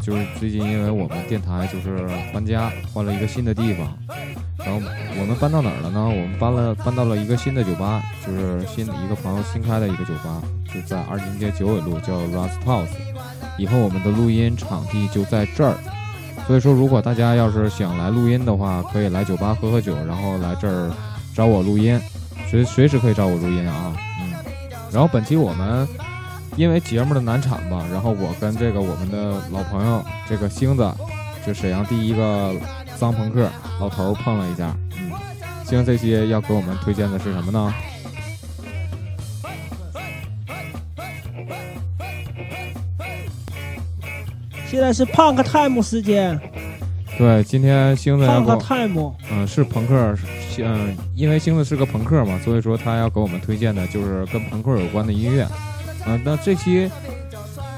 就是最近因为我们电台就是搬家，换了一个新的地方。然后我们搬到哪儿了呢？我们搬了搬到了一个新的酒吧，就是新一个朋友新开的一个酒吧，就在二经街九纬路，叫 Rust House。以后我们的录音场地就在这儿。所以说，如果大家要是想来录音的话，可以来酒吧喝喝酒，然后来这儿找我录音，随随时可以找我录音啊。嗯，然后本期我们因为节目的难产吧，然后我跟这个我们的老朋友这个星子，就沈阳第一个脏朋克老头碰了一下。嗯，星这期要给我们推荐的是什么呢？现在是 Punk Time 时间对，今天星子，Punk Time，嗯，是朋克，嗯，因为星子是个朋克嘛，所以说他要给我们推荐的就是跟朋克有关的音乐。嗯，那这期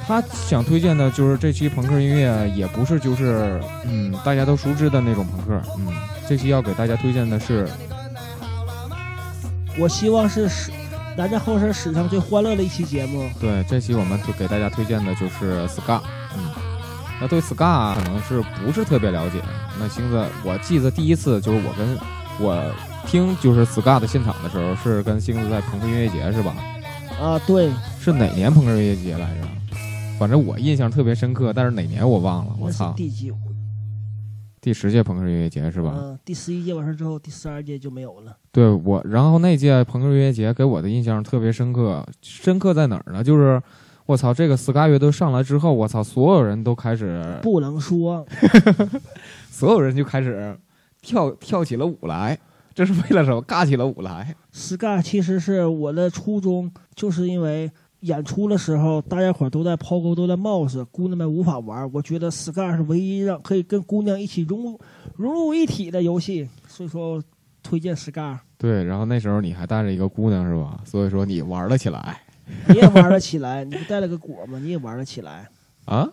他想推荐的就是这期朋克音乐，也不是就是嗯大家都熟知的那种朋克，嗯，这期要给大家推荐的是我希望是史南站后生史上最欢乐的一期节目。对，这期我们就给大家推荐的就是 ska，嗯，那对 ska 可能是不是特别了解。那星子，我记得第一次就是我跟我听就是 ska 的现场的时候，是跟星子在朋克音乐节是吧？啊，对，是哪年朋克音乐节来着？反正我印象特别深刻，但是哪年我忘了。我操，第几？第十届朋克音乐节是吧？嗯，第十一届完事之后，第十二届就没有了。对我，然后那届朋克音乐节给我的印象特别深刻，深刻在哪儿呢？就是我操，这个 ska 乐队上来之后，我操，所有人都开始，不能说，所有人就开始跳跳起了舞来，这是为了什么？尬起了舞来。ska 其实是我的初衷，就是因为演出的时候，大家伙都在抛钩，都在冒死，姑娘们无法玩。我觉得 ska 是唯一让可以跟姑娘一起融入融入一体的游戏，所以说推荐 ska。对，然后那时候你还带着一个姑娘是吧？所以说你玩了起来你也玩了起来，你不带了个果吗？你也玩了起来，啊？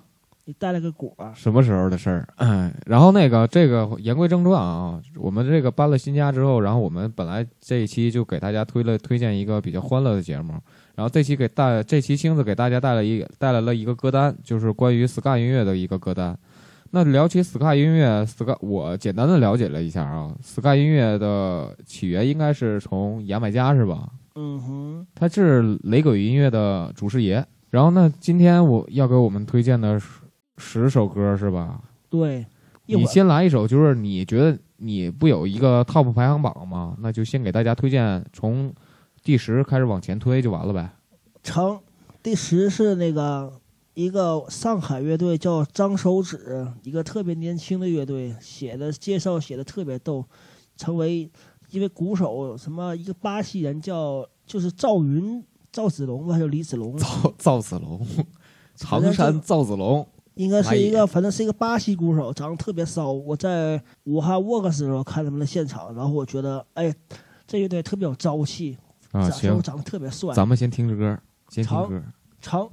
你带了个果。什么时候的事儿？嗯，然后那个这个言归正传啊，我们这个搬了新家之后，然后我们本来这一期就给大家推了推荐一个比较欢乐的节目，然后这期给大这期星子给大家带来一带来了一个歌单，就是关于 ska 音乐的一个歌单。那聊起 ska 音乐，ska 我简单的了解了一下啊，ska 音乐的起源应该是从牙买加是吧？嗯哼，他是雷鬼音乐的祖师爷。然后呢，今天我要给我们推荐的十十首歌是吧？对，你先来一首，就是你觉得你不有一个 top 排行榜吗？那就先给大家推荐，从第十开始往前推就完了呗。成。第十是那个一个上海乐队叫张手指，一个特别年轻的乐队，写的介绍写的特别逗，成为因为鼓手什么一个巴西人叫就是赵云赵子龙吧，还是李子龙，赵赵子龙，常山赵子龙，应该是一个，反正是一个巴西鼓手，长得特别骚。我在武汉 work 的时候看他们的现场，然后我觉得，哎，这乐队特别有朝气，啊，行，长长得特别帅。咱们先听着歌，先听好歌。成，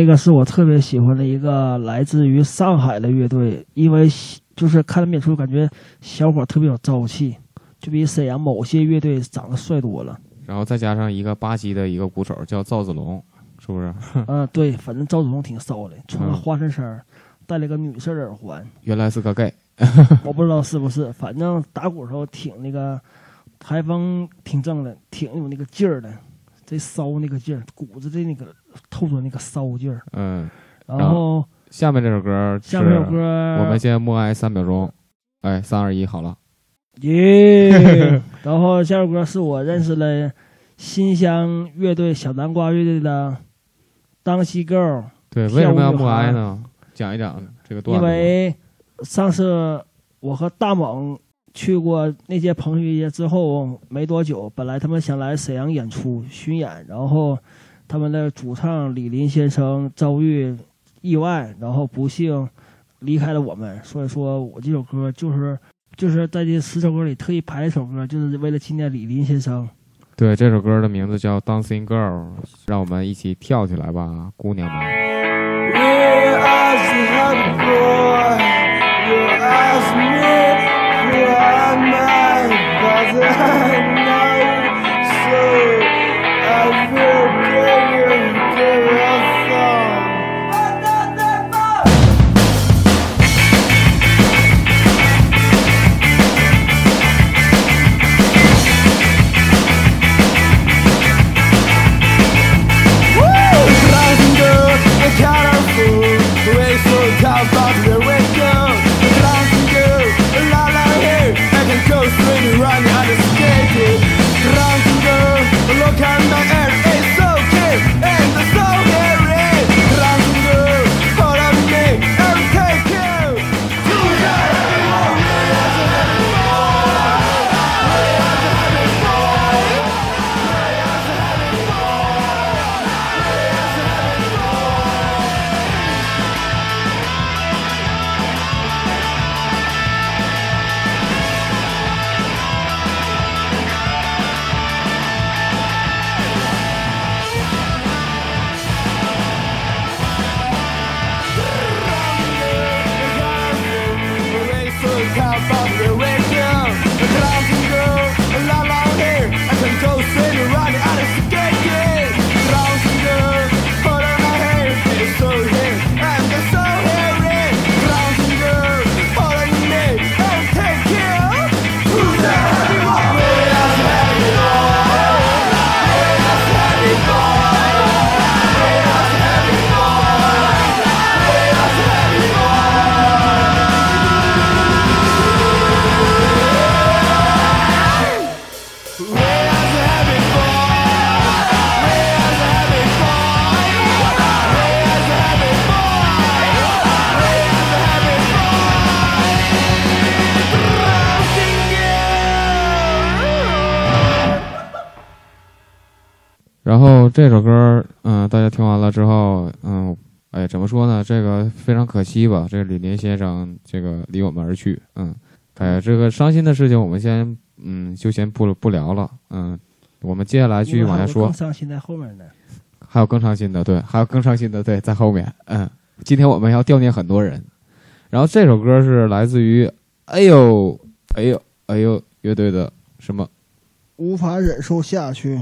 那个是我特别喜欢的一个来自于上海的乐队，因为就是看他们演出，感觉小伙特别有朝气，就比沈阳某些乐队长得帅多了。然后再加上一个巴西的一个鼓手叫赵子龙，是不是？嗯，对，反正赵子龙挺骚的，穿个花衬衫，戴了个女士耳环。原来是个 gay，我不知道是不是，反正打鼓时候挺那个台风挺正的，挺有那个劲儿的。这骚那个劲儿，骨子的那个透着那个骚劲儿。嗯，然后下面这首歌，下面这首歌，我们先默哀三秒钟。哎，三二一，好了。耶！然后下首歌是我认识了新乡乐队小南瓜乐队的当西 girl。对，为什么要默哀呢？讲一讲这个段子。因为上次我和大猛。去过那届彭学节之后没多久，本来他们想来沈阳演出巡演，然后他们的主唱李林先生遭遇意外，然后不幸离开了我们。所以说我这首歌就是就是在这十首歌里特意排一首歌，就是为了纪念李林先生。对，这首歌的名字叫《Dancing Girl》，让我们一起跳起来吧，姑娘们。my buzzer. 这首歌，嗯，大家听完了之后，嗯，哎，怎么说呢？这个非常可惜吧？这个李林先生，这个离我们而去，嗯，哎，这个伤心的事情，我们先，嗯，就先不不聊了，嗯，我们接下来继续往下说。更伤心在后面呢。还有更伤心的，对，还有更伤心的，对，在后面，嗯，今天我们要悼念很多人。然后这首歌是来自于，哎呦，哎呦，哎呦乐队的什么？无法忍受下去。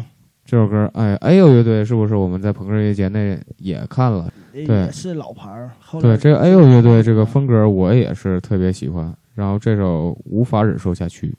这首歌，哎，哎呦乐队是不是我们在朋克音乐节内也看了？对，是老牌儿。对，这个哎呦乐队这个风格我也是特别喜欢。然后这首无法忍受下去。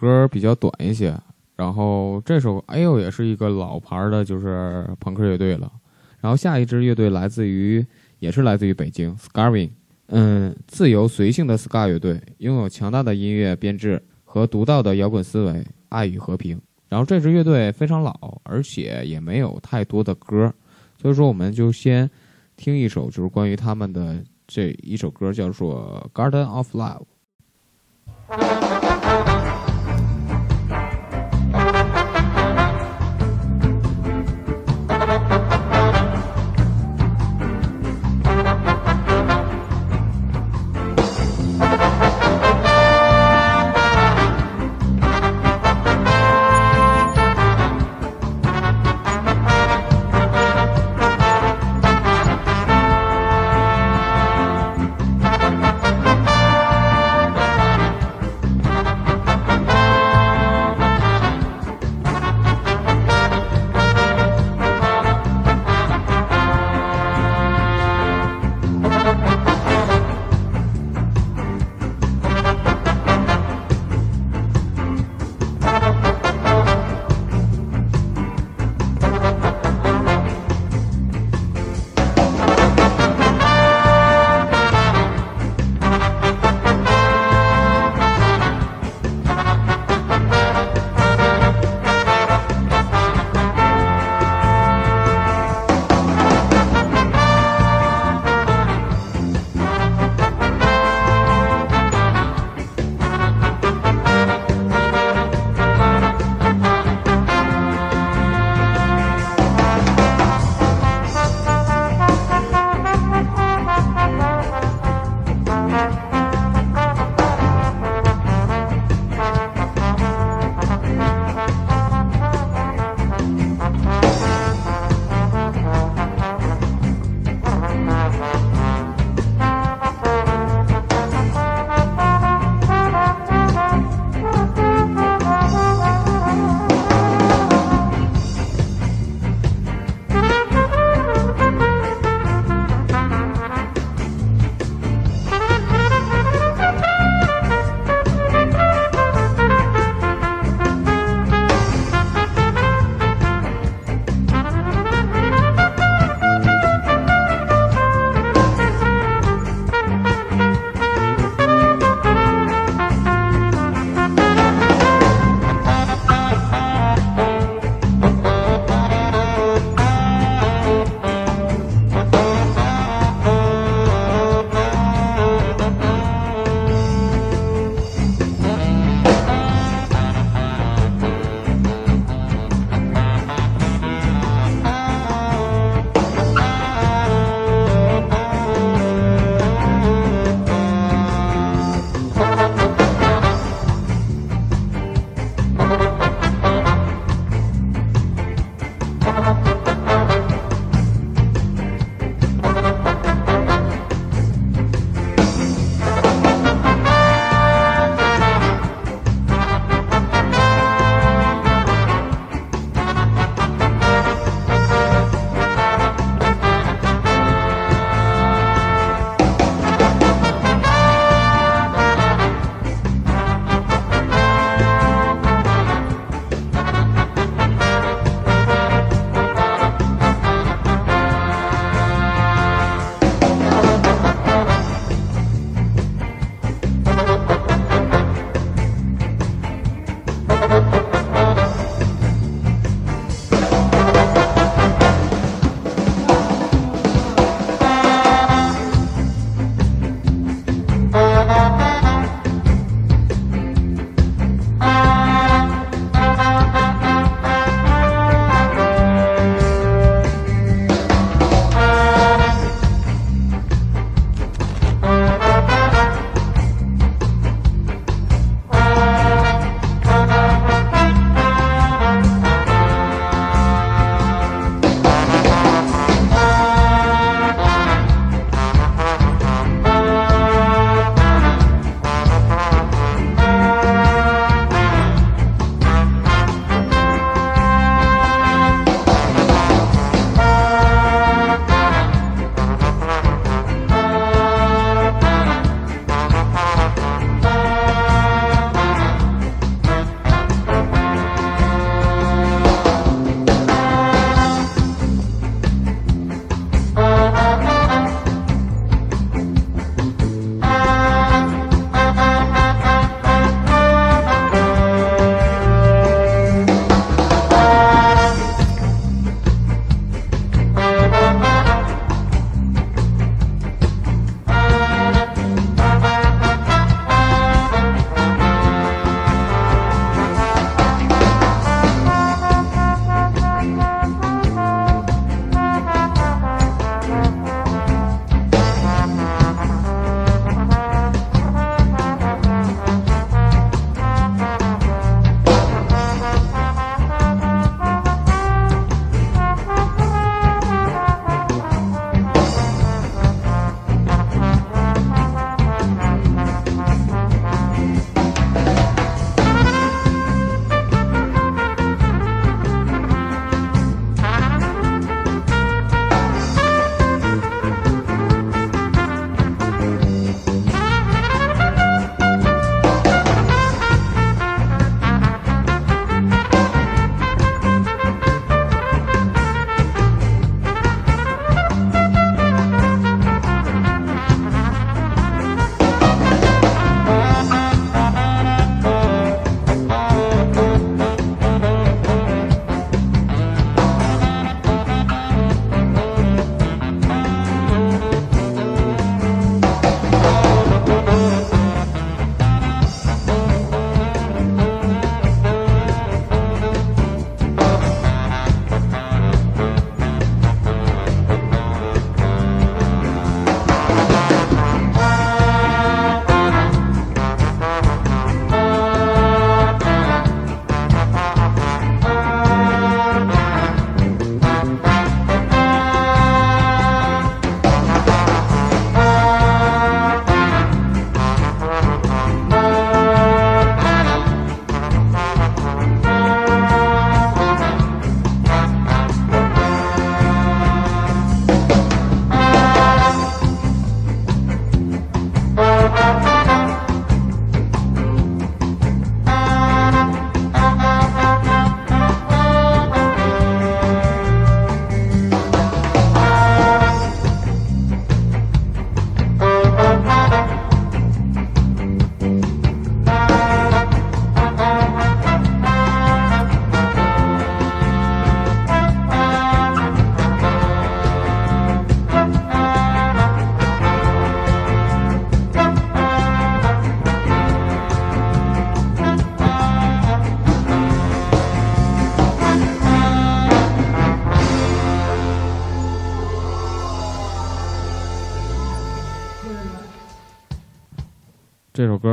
歌比较短一些，然后这首哎呦也是一个老牌的，就是朋克乐队了。然后下一支乐队来自于，也是来自于北京 s c a r v i n g 嗯，自由随性的 Scar 乐队，拥有强大的音乐编制和独到的摇滚思维，爱与和平。然后这支乐队非常老，而且也没有太多的歌，所以说我们就先听一首，就是关于他们的这一首歌，叫做《Garden of Love》。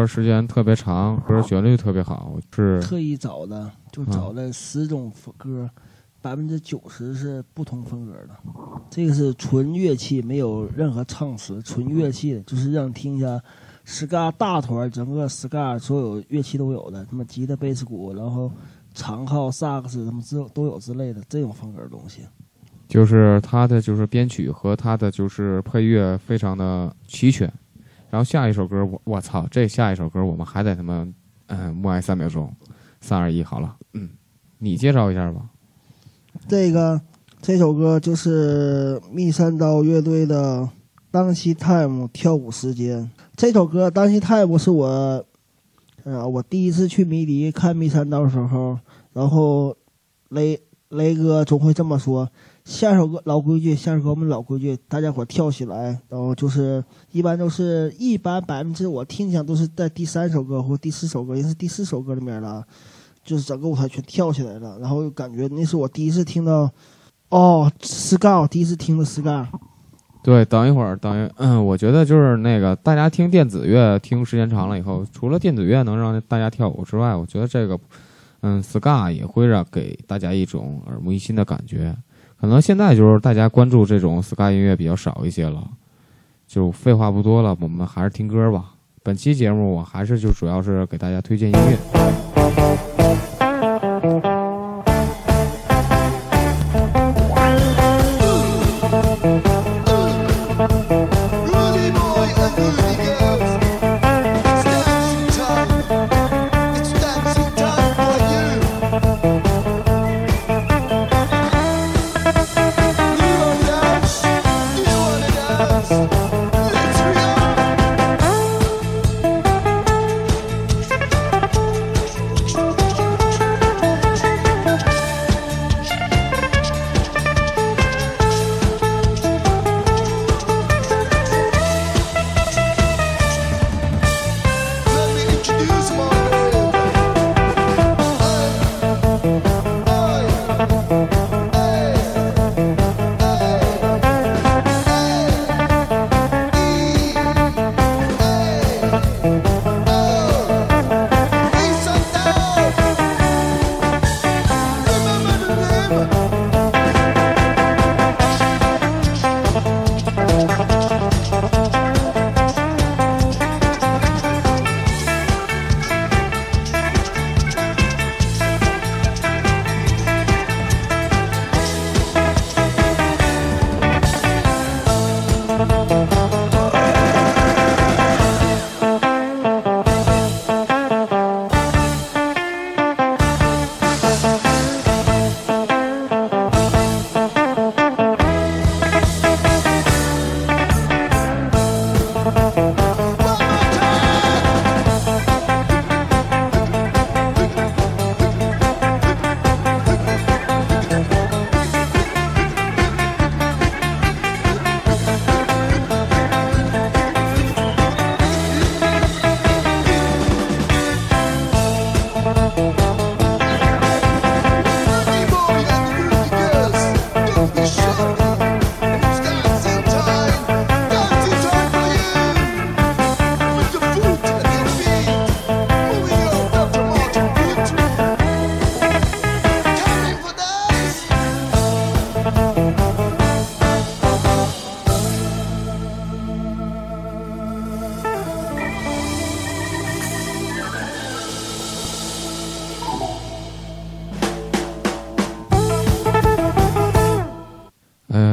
歌时间特别长，歌旋律特别好，是特意找的，就找了十种歌，百分之九十是不同风格的。这个是纯乐器，没有任何唱词，纯乐器的，就是让你听一下。ska 大团，整个 ska 所有乐器都有的，什么吉他、贝斯、鼓，然后长号、萨克斯，什么之都有之类的这种风格的东西。就是他的就是编曲和他的就是配乐非常的齐全。然后下一首歌，我我操，这下一首歌我们还得他妈嗯默哀三秒钟，三二一，好了，嗯，你介绍一下吧。这个这首歌就是密山刀乐队的《当西 time》跳舞时间。这首歌《当西 time》是我，呃，我第一次去迷笛看密山刀的时候，然后雷雷哥总会这么说：下首歌老规矩，下首歌我们老规矩，大家伙跳起来。然后就是一般都是一般百分之我听讲都是在第三首歌或第四首歌，也是第四首歌里面了，就是整个舞台全跳起来了，然后感觉那是我第一次听到，哦，ska，第一次听的 ska。对，等一会儿，等，嗯，我觉得就是那个，大家听电子乐听时间长了以后，除了电子乐能让大家跳舞之外，我觉得这个，嗯，ska 也会让给大家一种耳目一新的感觉。可能现在就是大家关注这种 ska 音乐比较少一些了。就废话不多了，我们还是听歌吧。本期节目我还是就主要是给大家推荐音乐。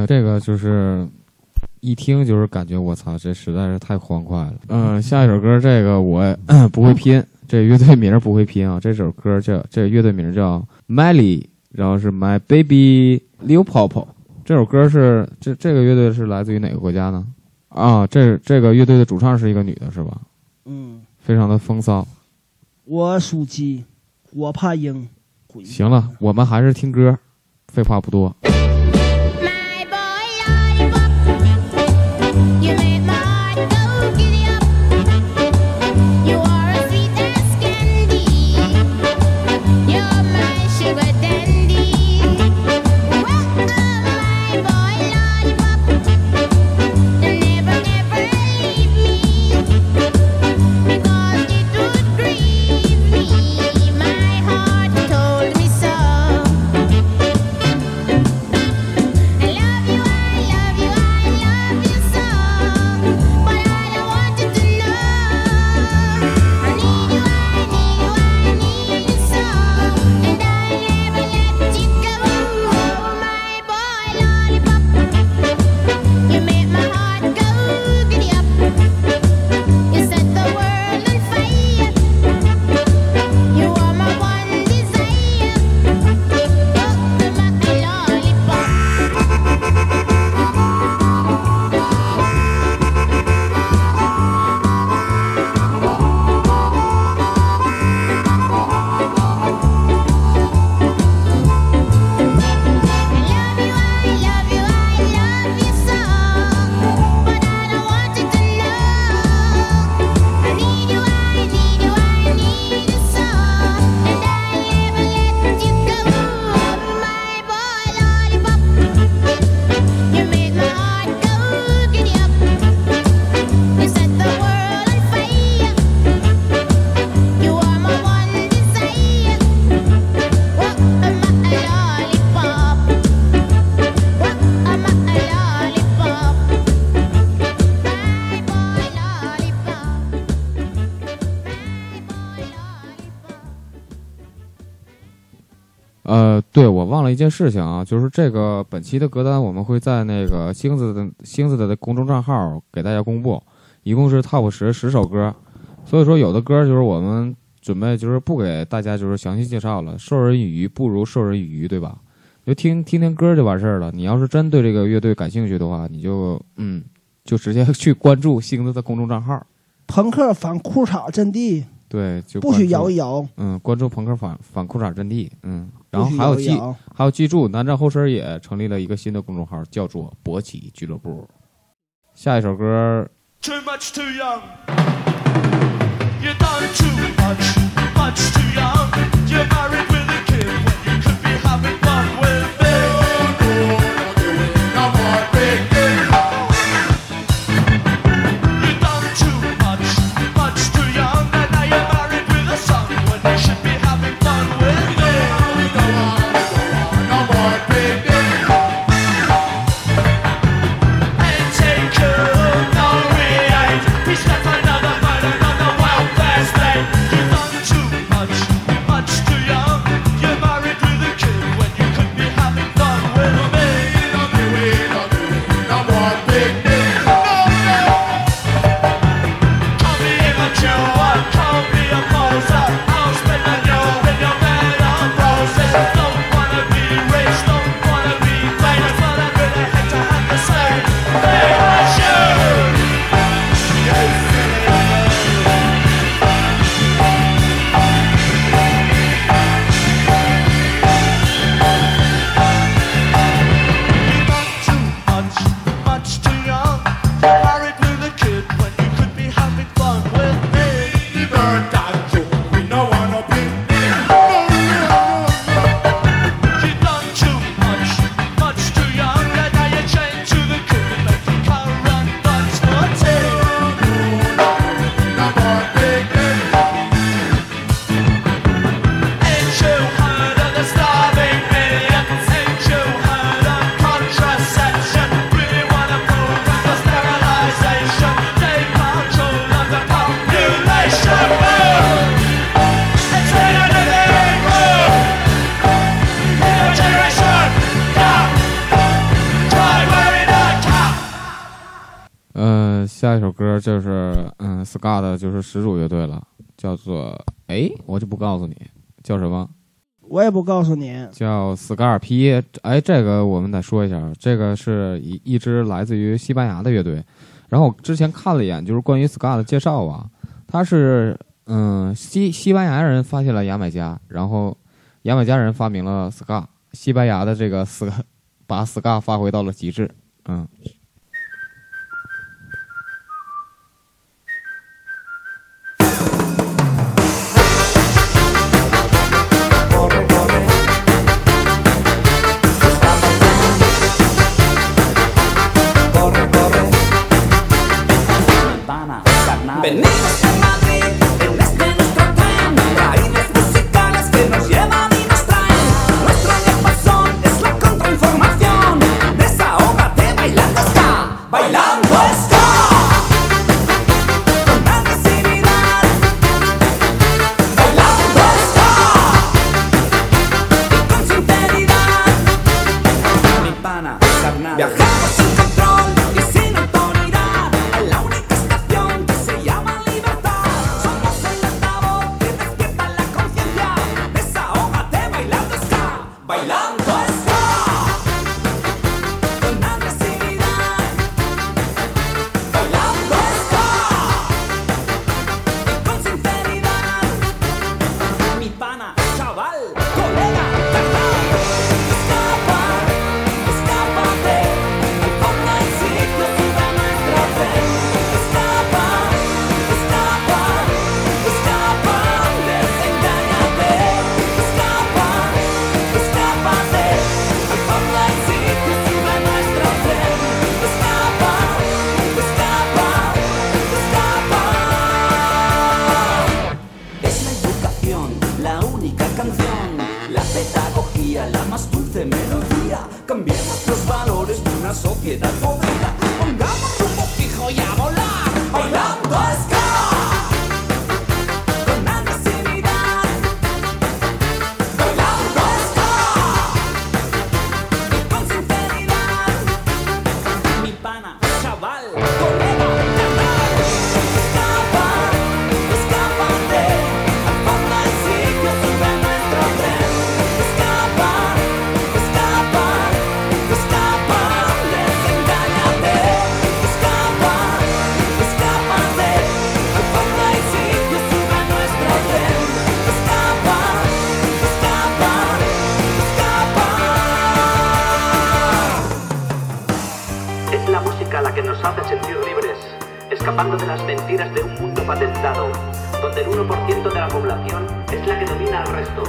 这个就是一听就是感觉我操，这实在是太欢快了。嗯，下一首歌这个我不会拼，这乐队名不会拼啊。这首歌叫这乐队名叫 Miley，然后是 My Baby Lil Pop。这首歌是这这个乐队是来自于哪个国家呢？啊，这这个乐队的主唱是一个女的，是吧？嗯，非常的风骚。我属鸡，我怕鹰。行了，我们还是听歌，废话不多。一件事情啊，就是这个本期的歌单我们会在那个星子的星子的公众账号给大家公布，一共是 top 十十首歌，所以说有的歌就是我们准备就是不给大家就是详细介绍了，授人以鱼不如授人以渔，对吧？就听听听歌就完事儿了。你要是真对这个乐队感兴趣的话，你就嗯，就直接去关注星子的公众账号，朋克反裤衩阵地，对，就不许摇一摇，嗯，关注朋克反反裤衩阵地，嗯，然后还有记。还有记住，南站后身也成立了一个新的公众号，叫做“勃起俱乐部”。下一首歌 Too much too young. You're done too much, much too young. You're married 的就是始祖乐队了，叫做哎，我就不告诉你叫什么，我也不告诉你，叫斯卡尔皮。哎，这个我们得说一下，这个是一一支来自于西班牙的乐队。然后我之前看了一眼，就是关于 ska 的介绍啊，它是嗯西西班牙人发现了牙买加，然后牙买加人发明了 ska，西班牙的这个 ska 把 ska 发挥到了极致，嗯。Escapando de las mentiras de un mundo patentado, donde el 1% de la población es la que domina al resto.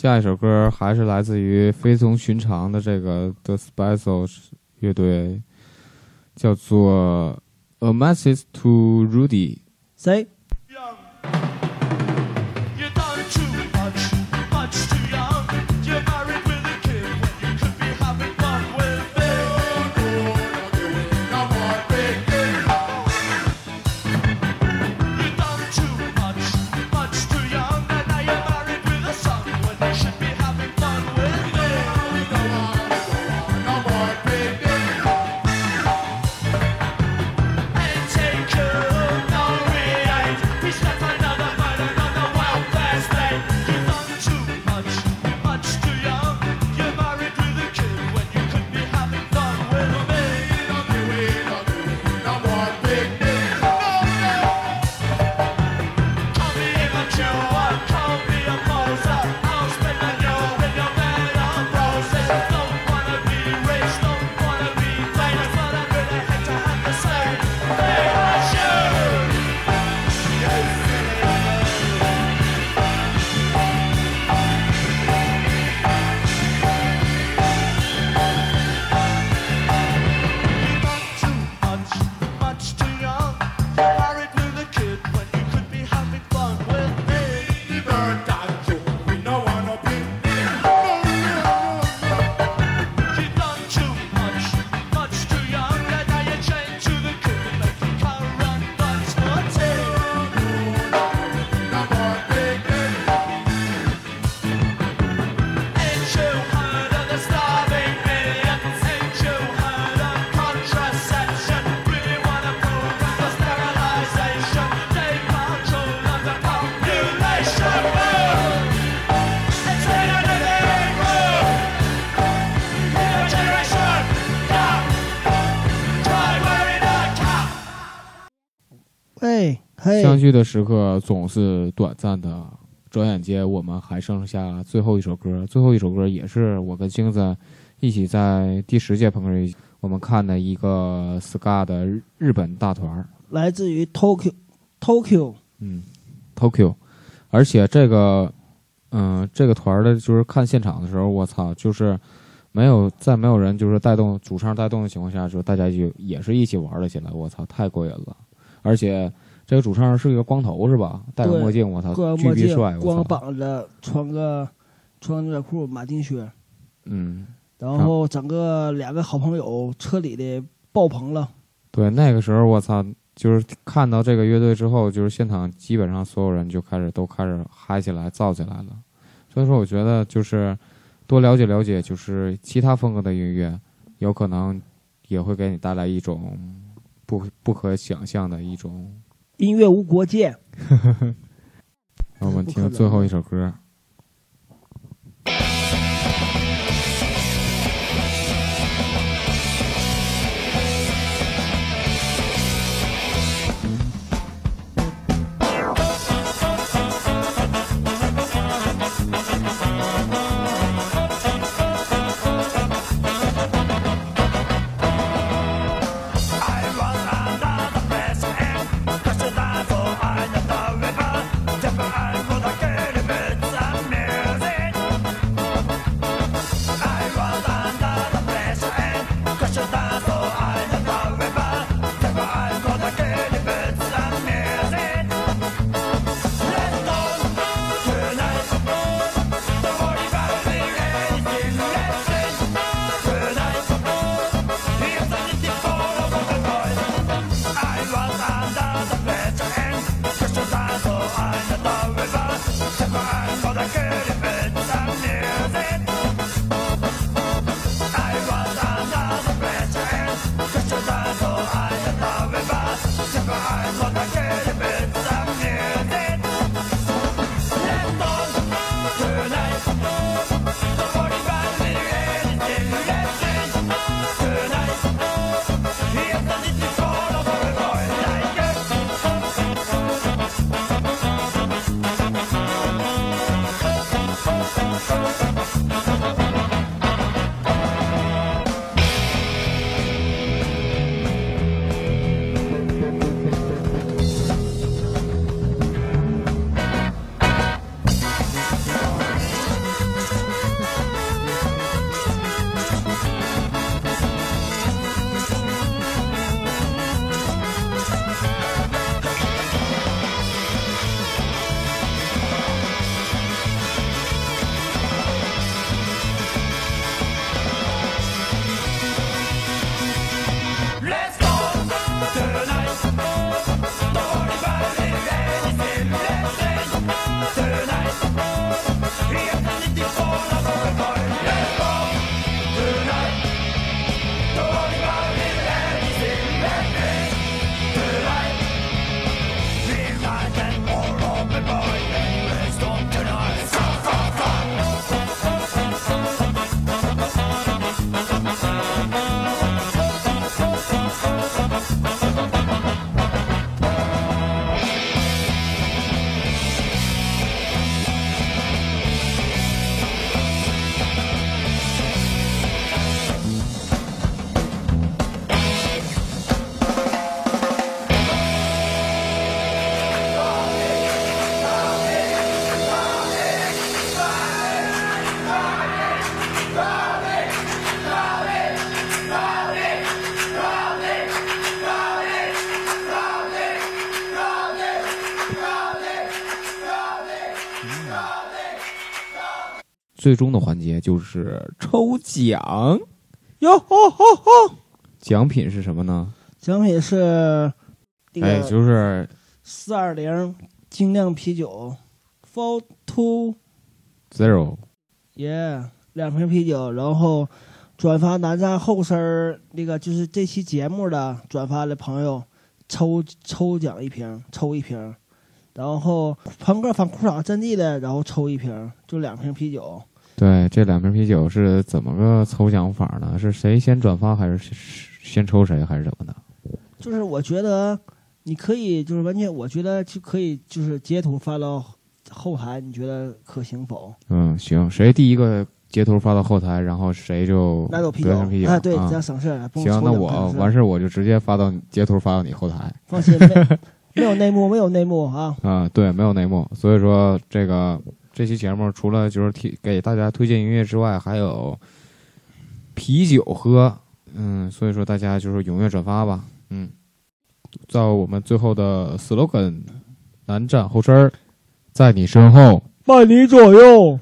下一首歌还是来自于非同寻常的这个 The Special 乐队，叫做《A Message to Rudy》。谁？相聚的时刻总是短暂的，转眼间我们还剩下最后一首歌。最后一首歌也是我跟星子一起在第十届朋克日我们看的一个 ska 的日日本大团儿，来自于 Tokyo Tokyo 嗯，Tokyo，而且这个，嗯、这个团儿的就是看现场的时候，我操，就是没有在没有人就是带动主唱带动的情况下，就大家就也是一起玩了起来，我操，太过瘾了。而且这个主唱是一个光头是吧？戴个墨镜，我操，巨逼帅，，光，膀子，穿个穿个牛仔裤，马丁靴，嗯，然后整个两个好朋友彻底的爆棚了。对，那个时候我操，就是看到这个乐队之后，就是现场基本上所有人就开始都开始嗨起来、燥起来了。所以说，我觉得就是多了解了解，就是其他风格的音乐，有可能也会给你带来一种不不可想象的一种。音乐无国界，让我们听最后一首歌。最终的环节就是抽奖，哟吼吼吼！奖品是什么呢？奖品是那哎，就是四二零精酿啤酒，Four Two zero，耶，两瓶啤酒，然后转发南站后身儿那个就是这期节目的转发的朋友抽抽奖一瓶，抽一瓶，然后朋克反裤衩阵地的，然后抽一瓶，就两瓶啤酒。对，这两瓶啤酒是怎么个抽奖法呢？是谁先转发，还是先先抽谁，还是怎么的？就是我觉得你可以，就是完全，我觉得就可以，就是截图发到后台，你觉得可行否？嗯，行，谁第一个截图发到后台，然后谁就拿走啤酒，啊，对，啊这样省事行，那我完事儿我就直接发到截图发到你后台放心，没没有内幕，没有内幕啊。啊。对，没有内幕，所以说这个这期节目除了就是提给大家推荐音乐之外，还有啤酒喝。嗯，所以说大家就是踊跃转发吧。嗯，在我们最后的 slogan，南站后身儿，在你身后。伴你左右。